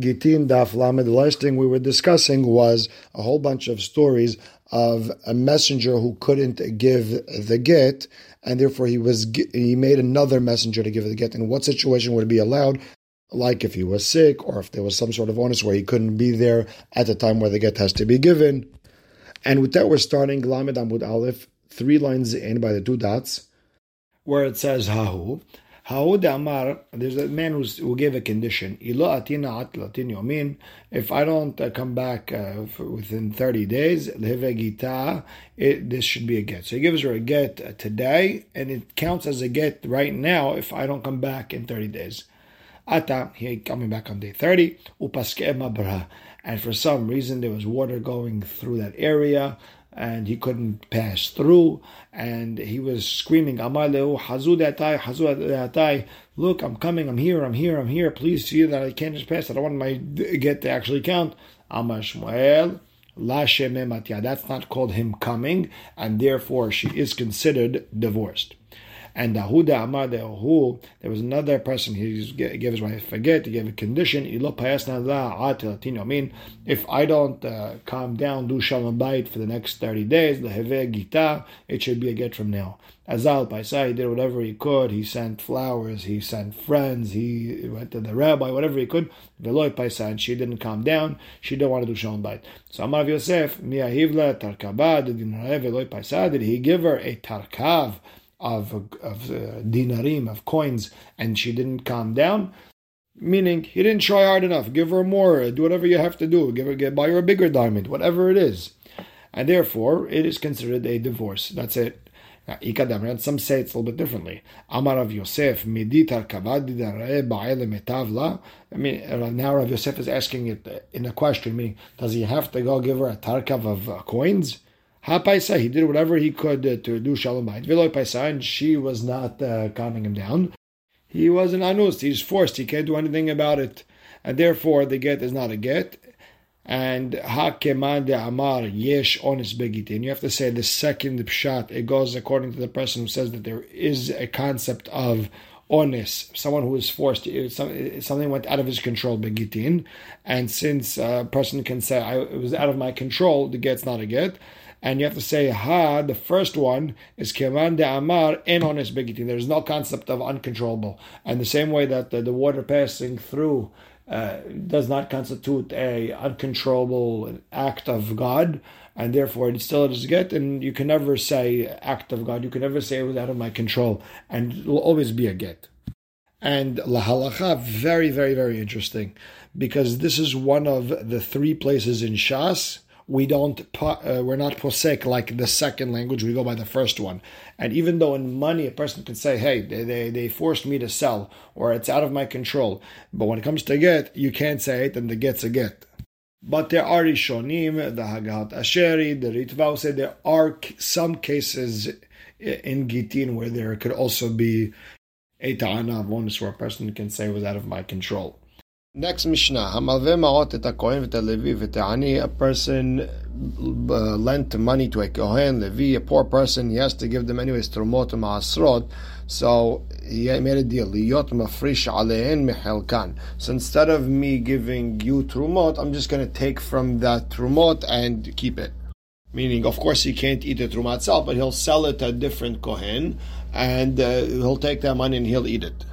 Gittin Daf Lamed. The last thing we were discussing was a whole bunch of stories of a messenger who couldn't give the get, and therefore he was he made another messenger to give the get. In what situation would it be allowed? Like if he was sick, or if there was some sort of onus where he couldn't be there at the time where the get has to be given. And with that, we're starting Lamed Amud Aleph, three lines in by the two dots, where it says Hahu. Haud Amar, there's a man who's, who gave a condition. If I don't uh, come back uh, within 30 days, it, this should be a get. So he gives her a get uh, today, and it counts as a get right now if I don't come back in 30 days. Ata, he coming back on day 30, and for some reason there was water going through that area and he couldn't pass through, and he was screaming, Look, I'm coming, I'm here, I'm here, I'm here. Please see that I can't just pass. I don't want my get to actually count. Amar Shmuel, That's not called him coming, and therefore she is considered divorced. And Dahuda Amar Dehu, there was another person, he gave his wife a forget, he gave a condition, mean, if I don't uh, calm down, do shalom bait for the next 30 days, gita, it should be a get from now. Azal Paisa, he did whatever he could. He sent flowers, he sent friends, he went to the rabbi, whatever he could. Veloy Paisa, and she didn't calm down. She didn't want to do Shalom Bait. So Amar Yosef, Miahivla Tarkabad, did he give her a Tarkav? Of of uh, dinarim of coins, and she didn't calm down. Meaning, he didn't try hard enough. Give her more. Do whatever you have to do. Give her, get buy her a bigger diamond, whatever it is, and therefore it is considered a divorce. That's it. And some say it's a little bit differently. Amar of Yosef, Meditar metavla. I mean, now Rav Yosef is asking it in a question, meaning, does he have to go give her a tarkav of uh, coins? Ha paisa, he did whatever he could uh, to do shalom bayit. Veloy paisa, and she was not uh, calming him down. He was an anus. He's forced. He can't do anything about it, and therefore the get is not a get. And ha keman de amar yesh onis begitin. You have to say the second pshat. It goes according to the person who says that there is a concept of onis, someone who is forced, something went out of his control, begitin. And since a person can say, it was out of my control, the get's not a get and you have to say ha. The first one is keman de amar en ones begitin. There's no concept of uncontrollable, and the same way that the, the water passing through uh, does not constitute a uncontrollable act of God, and therefore it still is get. And you can never say act of God. You can never say it was out of my control, and it will always be a get. And lahalacha, very, very, very interesting, because this is one of the three places in Shas we don't uh, we're not posek like the second language we go by the first one. And even though in money a person can say hey they, they, they forced me to sell or it's out of my control. But when it comes to get you can't say it and the get's a get. But there are Rishonim, the Hagahot Asheri, the Ritva say there are some cases in Gittin where there could also be a ta'ana of onus where a person can say was out of my control. Next Mishnah, Hamalve Ma'ot et Kohen v'et v'te'ani, a person uh, lent money to a Kohen, Levi, a poor person, he has to give them anyways Trumot Ma'asrot, so he made a deal, Liyot Mafrish Alein Mehelkan. So instead of me giving you Trumot, I'm just going to take from that Trumot and keep it. Meaning, of course, he can't eat the Trumot itself, but he'll sell it to a different Kohen, and uh, he'll take that money and he'll eat it.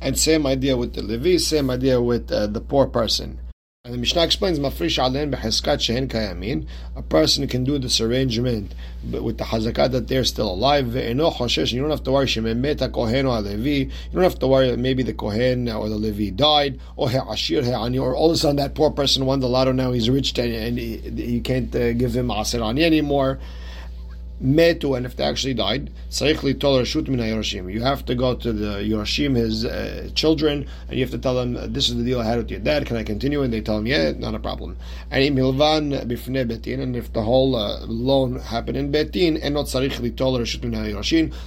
And same idea with the Levi, same idea with uh, the poor person. And the Mishnah explains, Mafrish alen b'heskat shehen kayamin. A person can do this arrangement but with the hazakah that they're still alive. You don't have to worry. Shememeta kohen or Levi. You don't have to worry that maybe the kohen or the Levi died. Or he'ashir he'ani. Or all of a sudden that poor person won the lotto. Now he's rich and, and you can't uh, give him aser ani anymore metu, and if they actually died, you have to go to the Yorshim, his uh, children, and you have to tell them, this is the deal I had with your dad, can I continue? And they tell him, yeah, not a problem. And and if the whole uh, loan happened in betin, and not tzarich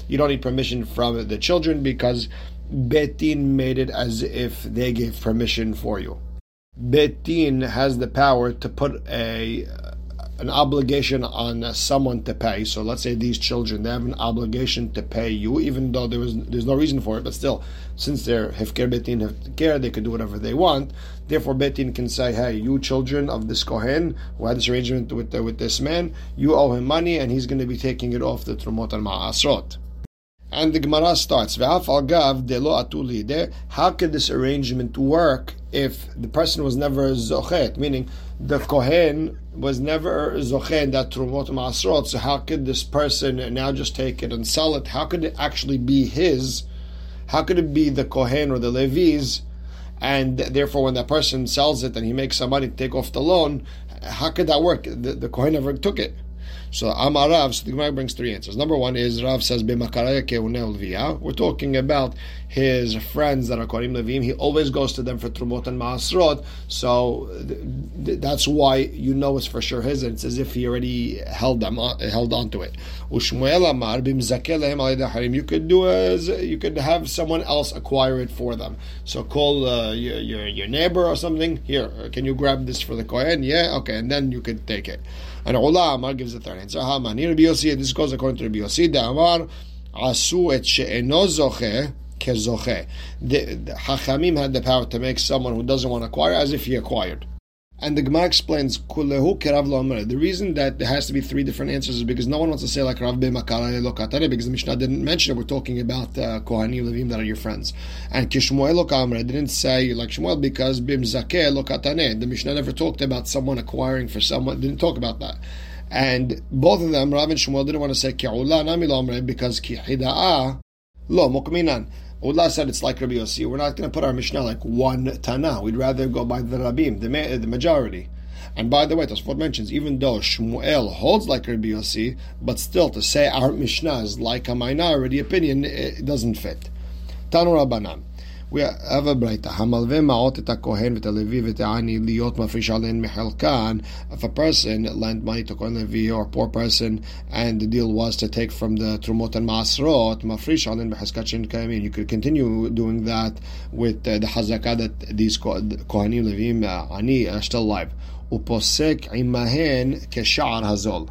you don't need permission from the children because betin made it as if they gave permission for you. Betin has the power to put a an obligation on uh, someone to pay. So let's say these children, they have an obligation to pay you, even though there was there's no reason for it. But still, since they're hefker betin hefker, they could do whatever they want. Therefore, betin can say, "Hey, you children of this kohen who had this arrangement with with this man, you owe him money, and he's going to be taking it off the trumot and ma'asrot." And the Gemara starts, How could this arrangement work if the person was never zochet? Meaning, the Kohen was never Zochen that trumot ma'asrot. So how could this person now just take it and sell it? How could it actually be his? How could it be the Kohen or the Levi's? And therefore, when that person sells it and he makes some money to take off the loan, how could that work? The, the Kohen never took it. So Amar Rav, so the Gemara brings three answers. Number one is Rav says We're talking about his friends that are Korim Levim. He always goes to them for Trumot and Maasrot. So th- that's why you know it's for sure his. And It's as if he already held them on, held onto it. Ushmuel Amar You could do as you could have someone else acquire it for them. So call uh, your, your your neighbor or something. Here, can you grab this for the Kohen? Yeah, okay, and then you could take it. And Ula Amar gives the third answer. Hamani Rabbi Yossi, this goes according to Rabbi Yossi. The Amar Asu et she'eno zoche kezoche. The Hachamim had the power to make someone who doesn't want to acquire as if he acquired. And the Gemara explains The reason that there has to be three different answers is because no one wants to say like Rav lokatare because the Mishnah didn't mention it. We're talking about uh, Kohanim Levim that are your friends. And Kishmuel lokamre didn't say like Shmuel because bim zakeh lokatane. The Mishnah never talked about someone acquiring for someone. Didn't talk about that. And both of them, Rav and Shmuel, didn't want to say ki'ula nami lomre because ki hida'a lo mukminan. Ullah said it's like Rabbi Yossi. We're not going to put our Mishnah like one Tana. We'd rather go by the Rabim, the, the majority. And by the way, Tosfot mentions even though Shmuel holds like Rabbi Yossi, but still to say our Mishnah is like a minority opinion, it doesn't fit. Tanu Rabbanan have a breita. Hamalve ma'ot et kohen v'et levi v'et ani liot mafrish alen. If a person lent money to kohen levi or poor person, and the deal was to take from the trumot and masrot, mafrish alen mecheskat shin kayamin. You could continue doing that with uh, the hazakah that these kohanim levim uh, ani are still alive. Uposek imahen keshar hazol.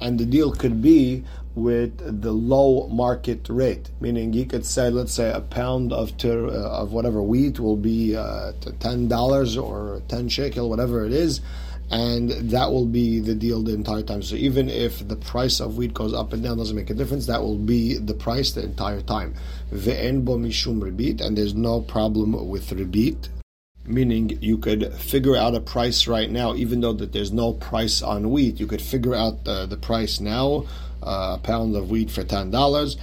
And the deal could be with the low market rate, meaning you could say, let's say, a pound of ter, uh, of whatever wheat will be uh, ten dollars or ten shekel, whatever it is, and that will be the deal the entire time. So even if the price of wheat goes up and down, doesn't make a difference. That will be the price the entire time. Ve'en mishum and there's no problem with ribit meaning you could figure out a price right now, even though that there's no price on wheat. You could figure out the, the price now uh, a pound of wheat for $10,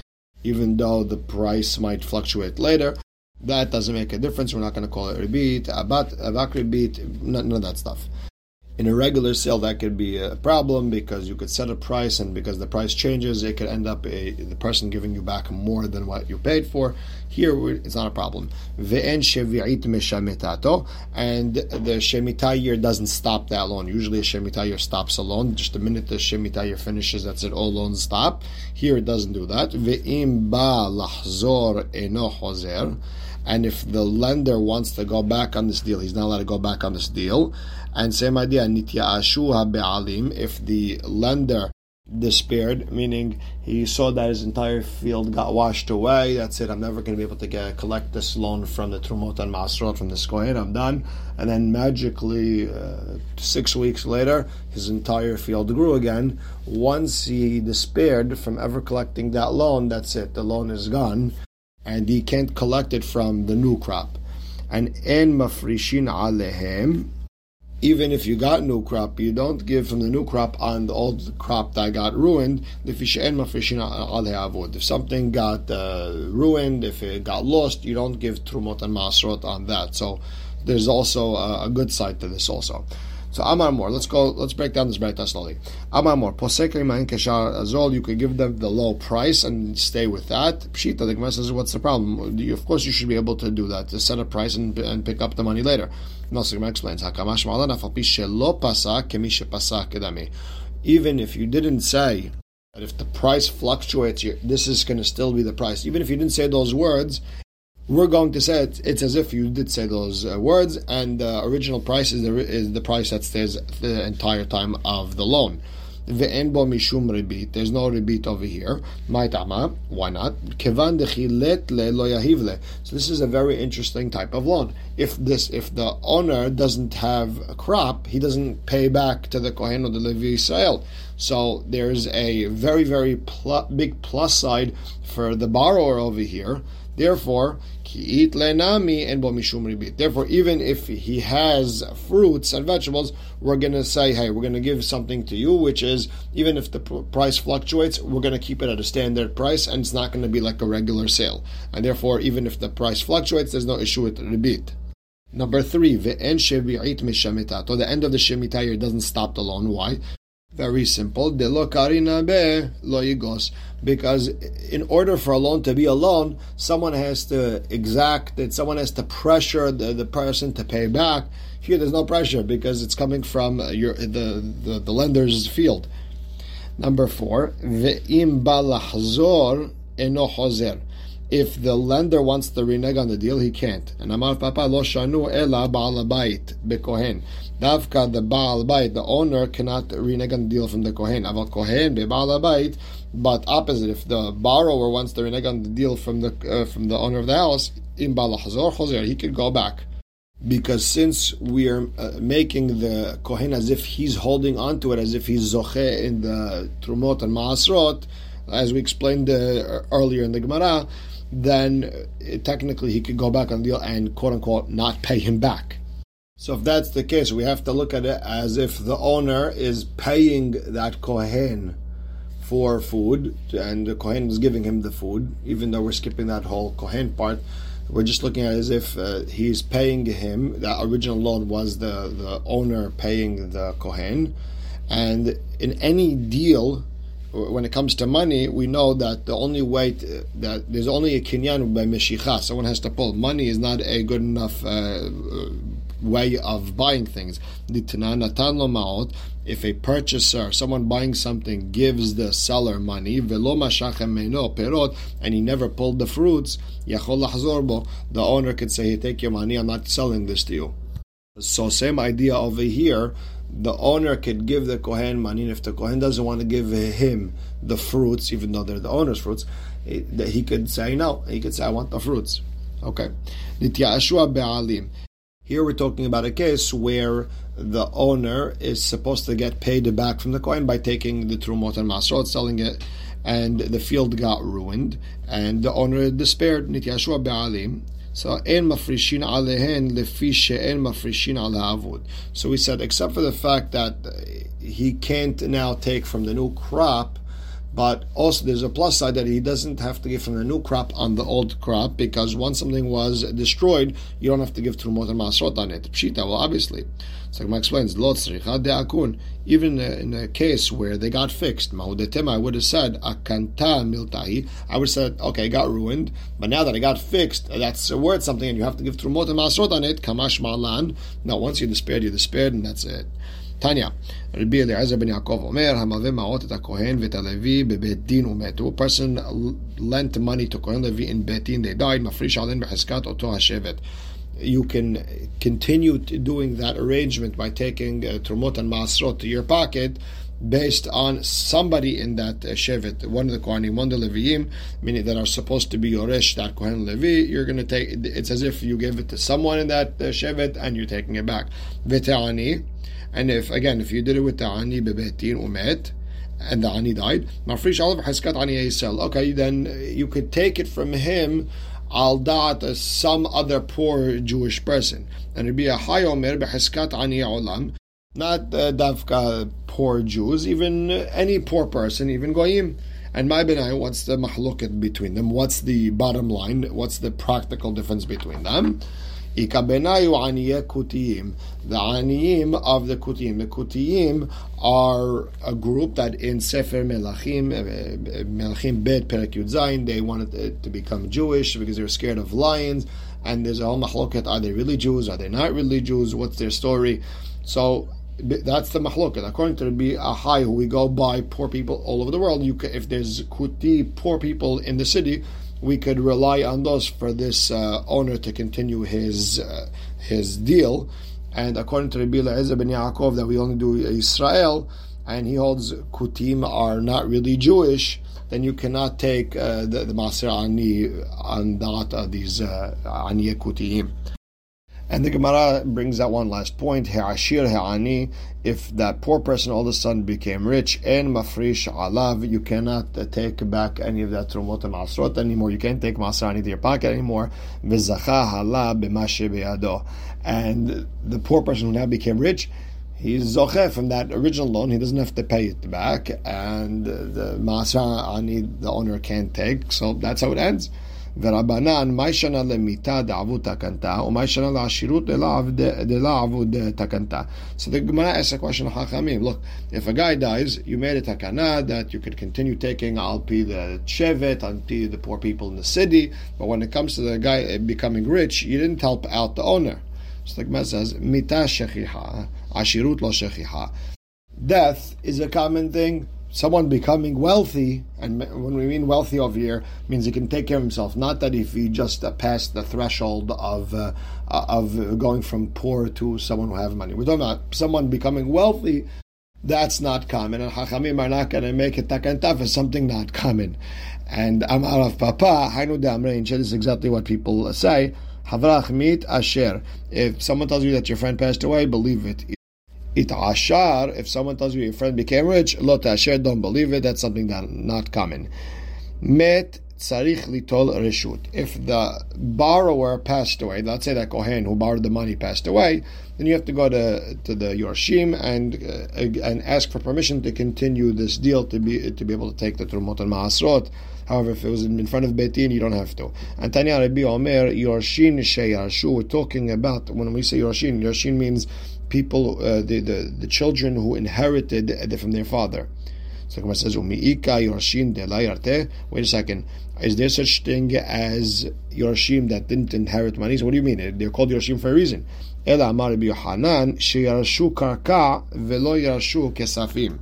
even though the price might fluctuate later. That doesn't make a difference. We're not going to call it ribit, abat, avak ribit, none of that stuff. In a regular sale, that could be a problem because you could set a price, and because the price changes, it could end up a, the person giving you back more than what you paid for. Here, it's not a problem. And the Shemitah year doesn't stop that loan. Usually, a Shemitah year stops a loan. Just the minute the Shemitah year finishes, that's it, all loans stop. Here, it doesn't do that. And if the lender wants to go back on this deal, he's not allowed to go back on this deal. And same idea, nitya ashuha be'alim, if the lender despaired, meaning he saw that his entire field got washed away. That's it. I'm never going to be able to get collect this loan from the Trumot and Masrot from the Kohen. I'm done. And then magically, uh, six weeks later, his entire field grew again. Once he despaired from ever collecting that loan, that's it. The loan is gone and he can't collect it from the new crop. And en mafrishin alehem, even if you got new crop, you don't give from the new crop on the old crop that got ruined. If something got uh, ruined, if it got lost, you don't give trumot and masrot on that. So there's also a, a good side to this also. So Amar Mor, let's go, let's break down this Breita slowly. Amar Mor, Posek Iman Keshar Azol, you could give them the low price and stay with that. Pshita, the Gemara says, what's the problem? Of course, you should be able to do that, to set a price and, and pick up the money later. Gemara explains. Even if you didn't say that if the price fluctuates, this is going to still be the price. Even if you didn't say those words, we're going to say it, it's as if you did say those uh, words, and the original price is the, is the price that stays the entire time of the loan. There's no ribit over here. Why not? So this is a very interesting type of loan. If this, if the owner doesn't have a crop, he doesn't pay back to the kohen or the Levi Israel. So there's a very very pl- big plus side for the borrower over here. Therefore, Therefore, even if he has fruits and vegetables, we're going to say, hey, we're going to give something to you, which is even if the price fluctuates, we're going to keep it at a standard price, and it's not going to be like a regular sale. And therefore, even if the price fluctuates, there's no issue with the rebit. Number three, the end shebait meshamet. So the end of the shemitah year doesn't stop the loan. Why? Very simple. De lo karina be lo yigos. Because in order for a loan to be a loan, someone has to exact it, someone has to pressure the, the person to pay back. Here there's no pressure because it's coming from your the, the, the lender's field. Number four, ve'im balahzor eno hozer. If the lender wants to renege on the deal, he can't. And Amar Papa lo shanu ela ba'alabait bekohen. Davka the Baal Bait, the owner cannot renege on the deal from the Kohen. Aval Kohen be Baal Bait, but opposite, if the borrower wants to renege on the deal from the uh, from the owner of the house, in Baal Hazor he could go back. Because since we are uh, making the Kohen as if he's holding on to it, as if he's Zoche in the Trumot and Maasrot, as we explained uh, earlier in the Gemara, then uh, technically he could go back on the deal and quote unquote not pay him back. So if that's the case, we have to look at it as if the owner is paying that kohen for food, and the kohen is giving him the food, even though we're skipping that whole kohen part. We're just looking at it as if uh, he's paying him. The original loan was the, the owner paying the kohen, and in any deal when it comes to money, we know that the only way to, that there's only a kinyan by meshicha. Someone has to pull. Money is not a good enough uh, way of buying things. If a purchaser, someone buying something, gives the seller money, perot, and he never pulled the fruits, the owner could say, hey, take your money, I'm not selling this to you. So same idea over here the owner could give the Kohen money, and if the Kohen doesn't want to give him the fruits, even though they're the owner's fruits, eh, he could say no. He could say, I want the fruits. Okay. Here we're talking about a case where the owner is supposed to get paid back from the coin by taking the Trumot and Masrot, selling it, and the field got ruined, and the owner despaired. Nityashua be'alim. So en mafrishin alehen lefi she'en mafrishin al So we said, except for the fact that he can't now take from the new crop, but also there's a plus side that he doesn't have to give from the new crop on the old crop because once something was destroyed, you don't have to give trumot and masrot on it. Pshita, well, obviously. So Gemara explains, Lo akun. Even in a case where they got fixed, ma'udetem, I would have said, akanta miltai. I would have said, okay, it got ruined, but now that it got fixed, that's worth something, and you have to give trumot and masrot on it. Kamash ma'lan. No, once you're despaired, you're despaired, and that's it. Tanya, Rabbi Eliezer ben Yaakov Omer, המלווה מעות את הכהן ואת הלוי בבית דין ומתו. person lent money to Kohen Levi in בית דין, they died, מפריש עליהם בחזקת אותו השבט you can continue doing that arrangement by taking uh, Trumot and Masrot to your pocket based on somebody in that uh, Shevet, one of the Kohanim, one of the Leviim, meaning that are supposed to be Yoresh, that Kohen Levi, you're going to take, it's as if you give it to someone in that uh, Shevet and you're taking it back. V'te'ani, and if, again, if you did it with Ta'ani bebetin umet, and the Ani died, Mafrish Alav Haskat Ani Okay, then you could take it from him al dat some other poor Jewish person. And it'd be a high omer beheskat ani olam, not uh, davka poor Jews, even any poor person, even goyim. And my benai, what's the mahlukat between them? What's the bottom line? What's the practical difference between them? Ikabenayu aniye kutiyim. The aniyim of the kutiyim. The kutiyim are a group that in Sefer Melachim, uh, Melachim Bet Perek Zayin, they wanted to become Jewish because they were scared of lions. And there's a whole mahloket. Are they really Jews? Are they not really Jews? What's their story? So that's the mahloket. According to the Ahai, we go by poor people all over the world, you if there's kuti poor people in the city, we could rely on those for this uh, owner to continue his uh, his deal. And according to Rabbi Eliezer ben Yaakov, that we only do Israel, and he holds Kutim are not really Jewish, then you cannot take uh, the, the Maser Ani on that of these uh, Ani Kutim. And the Gemara brings out one last point: He'ashir he'ani. If that poor person all of a sudden became rich, and mafrish alav, you cannot uh, take back any of that trumot and masrot anymore. You can't take masrani to your pocket anymore. Halab b'mashe And the poor person who now became rich, he's zoche from that original loan. He doesn't have to pay it back, and the masrani the owner can't take. So that's how it ends. ורבנן, מה ישנה למיתה דעבוד תקנתה, ומה ישנה לעשירות דלעבוד תקנתה. So the Gemara asks a question of Hachamim. Look, if a guy dies, you made a takana that you could continue taking al pi the shevet, al pi the poor people in the city, but when it comes to the guy becoming rich, you didn't help out the owner. So the Gemara says, mita shechiha, ashirut lo shechiha. Death is a common thing someone becoming wealthy, and when we mean wealthy over here, means he can take care of himself. Not that if he just uh, passed the threshold of uh, of going from poor to someone who have money. We're talking about someone becoming wealthy. That's not common, and Hachamim are not going to make it takantaf as something not common. And Amar of Papa, Hainu Damrein, this is exactly what people say. Havrach mit asher. If someone tells you that your friend passed away, believe it. It'ashar, if someone tells you your friend became rich, lo ta'asher, don't believe it, that's something that not common. Met tzarich litol reshut. If the borrower passed away, let's say that Kohen who borrowed the money passed away, then you have to go to, to the Yorshim and uh, and ask for permission to continue this deal to be to be able to take the Trumot and Maasrot. However, if it was in front of Beitin, you don't have to. And Tanya Rabbi Omer, Yorshin Sheyarshu, we're talking about, when we say Yorshin, Yorshin means people, uh, the, the, the children who inherited from their father. So Gemara says, "Umiika yorshin de Wait a second. Is there such thing as yorshim that didn't inherit money? So what do you mean? They're called yorshim for a reason. Ela amar Yohanan sheyarshu karka velo yarshu kesafim.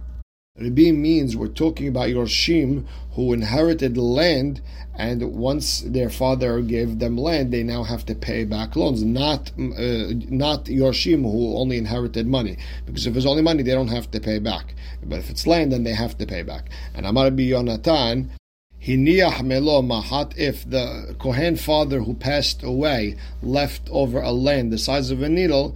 Rabbi means we're talking about Yorshim who inherited land, and once their father gave them land, they now have to pay back loans. Not uh, not Yorshim who only inherited money, because if it's only money, they don't have to pay back. But if it's land, then they have to pay back. And Amar Bi Yonatan, Hiniach melo mahat. If the Kohen father who passed away left over a land the size of a needle,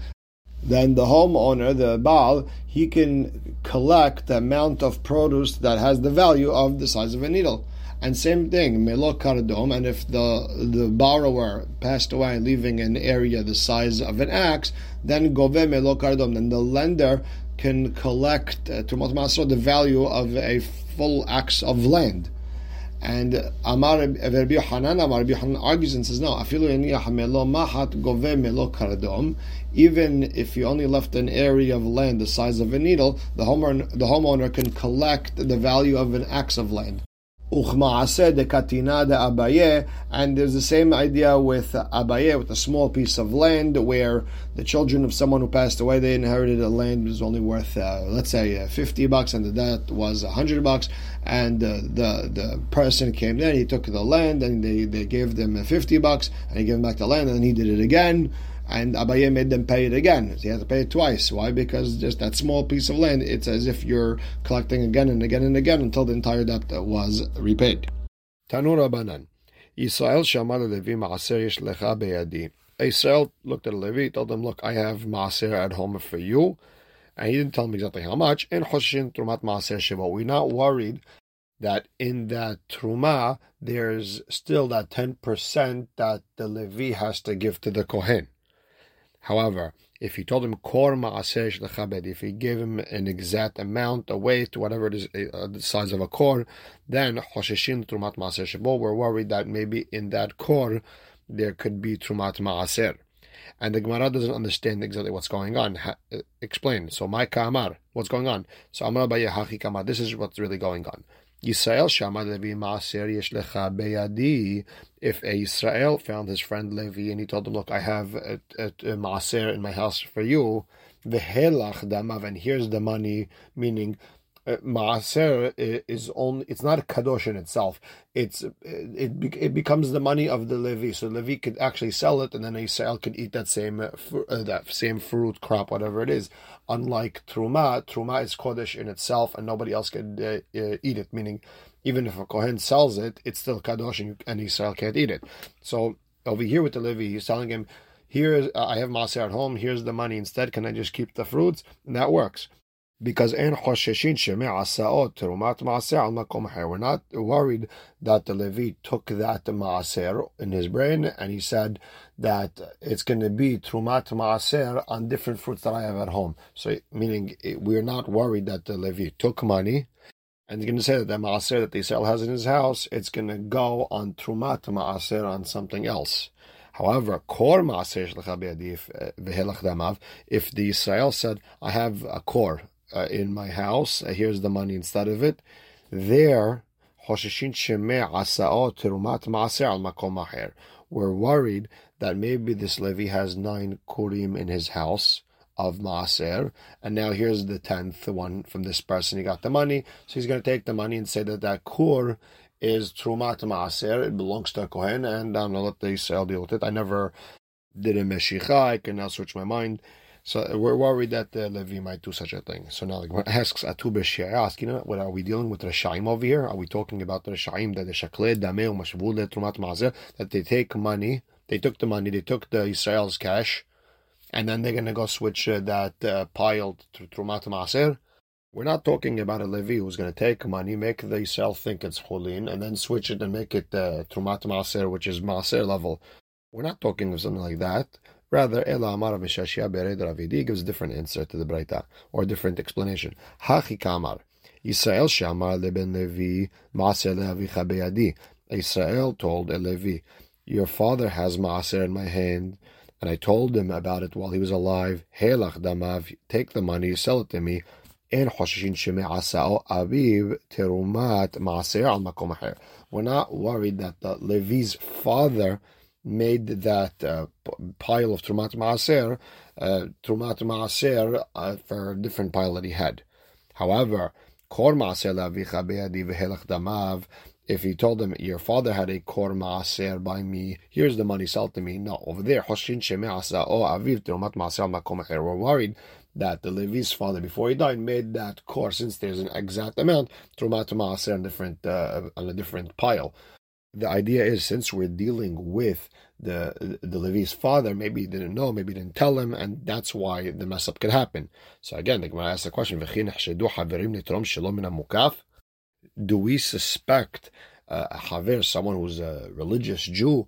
then the homeowner, the Baal, he can collect the amount of produce that has the value of the size of a needle. And same thing, melo kardom, and if the the borrower passed away leaving an area the size of an axe, then gove melo kardom, then the lender can collect uh, to the value of a full axe of land. And Amar Rabbi Hanan, Amar Rabbi Hanan argues and says, no, afilu melo mahat gove melo kardom. Even if you only left an area of land the size of a needle, the homeowner, the homeowner can collect the value of an axe of land. And there's the same idea with Abaye, with a small piece of land where the children of someone who passed away, they inherited a land that was only worth, uh, let's say, uh, 50 bucks, and the debt was 100 bucks. And uh, the the person came there, he took the land, and they, they gave them 50 bucks, and he gave them back the land, and he did it again and Abaye made them pay it again. He had to pay it twice. Why? Because just that small piece of land, it's as if you're collecting again and again and again until the entire debt was repaid. Tanu Rabbanan. Israel Shamar Levi Maaser Yesh Lecha Beyadi. Israel looked at Levi, told him, Look, I have Maaser at home for you. And he didn't tell him exactly how much. And Hoshin Trumat Maaser Shiva. We're not worried that in that Truma, there's still that 10% that the Levi has to give to the Kohen. However, if he told him kor lechabed, if he gave him an exact amount, a weight, whatever it is, uh, the size of a kor, then hosheshin trumat ma'aser we're worried that maybe in that kor there could be trumat ma'aser. And the Gemara doesn't understand exactly what's going on. Ha, uh, explain. So, my kamar, what's going on? So, Amar Hachi kamar, this is what's really going on. Yisrael Shama Levi Maaser Yesh Lecha Beyadi. If a Israel found his friend Levi and he told him, "Look, I have a, a, a Maaser in my house for you," the Helach Damav, and here's the money, meaning uh, maaser is only it's not a kadosh in itself. It's it it becomes the money of the levi. So levi could actually sell it, and then Israel could eat that same uh, uh, that same fruit crop, whatever it is. Unlike truma, truma is kodesh in itself, and nobody else can uh, uh, eat it. Meaning, even if a kohen sells it, it's still kadosh, and, you, and Israel can't eat it. So over here with the levy, he's telling him, "Here, uh, I have maser at home. Here's the money. Instead, can I just keep the fruits?" And that works because we're not worried that the Levi took that maaser in his brain and he said that it's going to be trumat maaser on different fruits that I have at home. So meaning we're not worried that the Levi took money and he's going to say that the maaser that the Israel has in his house, it's going to go on trumat maaser on something else. However, kor maaser if the Israel said, I have a kor uh, in my house. Uh, here's the money instead of it. There, we're worried that maybe this Levi has nine kurim in his house of Maaser, and now here's the tenth one from this person. He got the money, so he's going to take the money and say that that kur is Trumat Maaser, it belongs to a Kohen, and I'm going to let the Israel deal with it. I never did a Meshicha, I can now switch my mind. So we're worried that the Levi might do such a thing. So now like, asks Atu B'Shia, ask, you know, what are we dealing with Rashaim over here? Are we talking about the Rashaim that the Shakle, Dameh, Mashvule, Trumat Mazeh, that they take money, they took the money, they took the Israel's cash, and then they're going to go switch uh, that uh, pile to Trumat Maser? We're not talking about a Levi who's going to take money, make the Israel think it's Hulin, and then switch it and make it uh, Trumat Maser, which is Maser level. We're not talking of something like that. Rather, Ela Amar Mishashia Bered Ravidi gives a different answer to the Braita, or different explanation. Hachi Kamar. Israel Shamar Leben Levi Maaser Leavicha Beyadi. Israel told a Levi, your father has Maaser in my hand. And I told him about it while he was alive. Helach damav, take the money, sell it to me. And Hoshishin Sheme Aviv Terumat Maaser al Makom We're not worried that the Levi's father made that uh, pile of Trumat Maaser, uh, Trumat Maaser uh, for a different pile that he had. However, Kor Maaser Lavicha Be'adi V'Helach Damav, if he told them, your father had a Kor Maaser by me, here's the money, sell to me. No, over there, Hoshin Sheme'asa O Aviv Trumat Maaser Makom We're worried that the Levi's father, before he died, made that Kor, since there's an exact amount, Trumat Maaser on, different, uh, on a different pile the idea is since we're dealing with the the Levi's father, maybe he didn't know, maybe he didn't tell him, and that's why the mess up could happen. So again, the Gemara asks the question: Do we suspect uh, a haver, someone who's a religious Jew,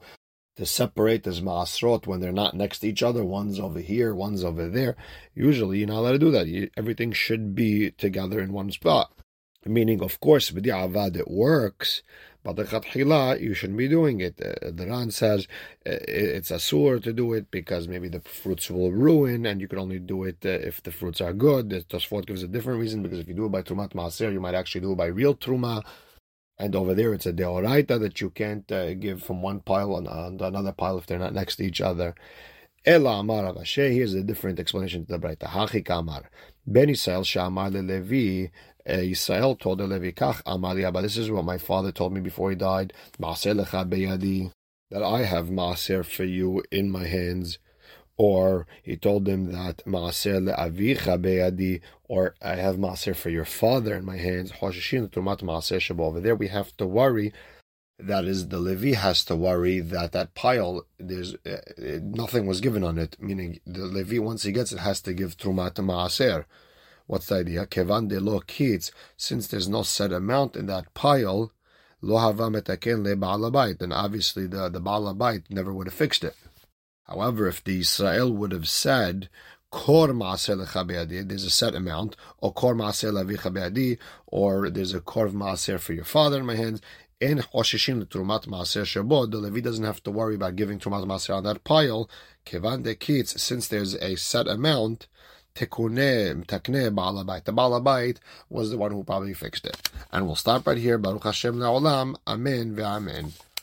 to separate his maasrot when they're not next to each other? One's over here, one's over there. Usually, you're not allowed to do that. You, everything should be together in one spot. Meaning, of course, with the avad it works the you shouldn't be doing it. Uh, the Ran says uh, it's asur to do it because maybe the fruits will ruin, and you can only do it uh, if the fruits are good. The Tosfot gives a different reason because if you do it by trumat maaser, you might actually do it by real truma. And over there, it's a deoraita that you can't uh, give from one pile on, on another pile if they're not next to each other. Ela amar here's a different explanation to the Braita. Hachi kamar. Ben shamar levi Yisrael told the Levi, Kach this is what my father told me before he died, that I have Maaser for you in my hands. Or he told them that Maaser le'avicha beyadi, or I have Maaser for your father in my hands. Over there, we have to worry that is the Levi has to worry that that pile there's uh, nothing was given on it meaning the Levi once he gets it has to give trumat maaser What's the idea? Kevan de lo kids, since there's no set amount in that pile, lo hava metaken le ba'alabait, then obviously the, the ba'alabait never would have fixed it. However, if the Israel would have said, kor there's a set amount, or kor levicha or there's a kor ma'aser for your father in my hands, in Hoshishin Trumat Maaser Shabod, the Levi doesn't have to worry about giving Trumat Maaser on that pile. Kevan de Kitz, since there's a set amount, Tekune, Tekne Baalabait. The Baalabait was the one who probably fixed it. And we'll stop right here. Baruch Hashem La'olam. Amen ve'amen.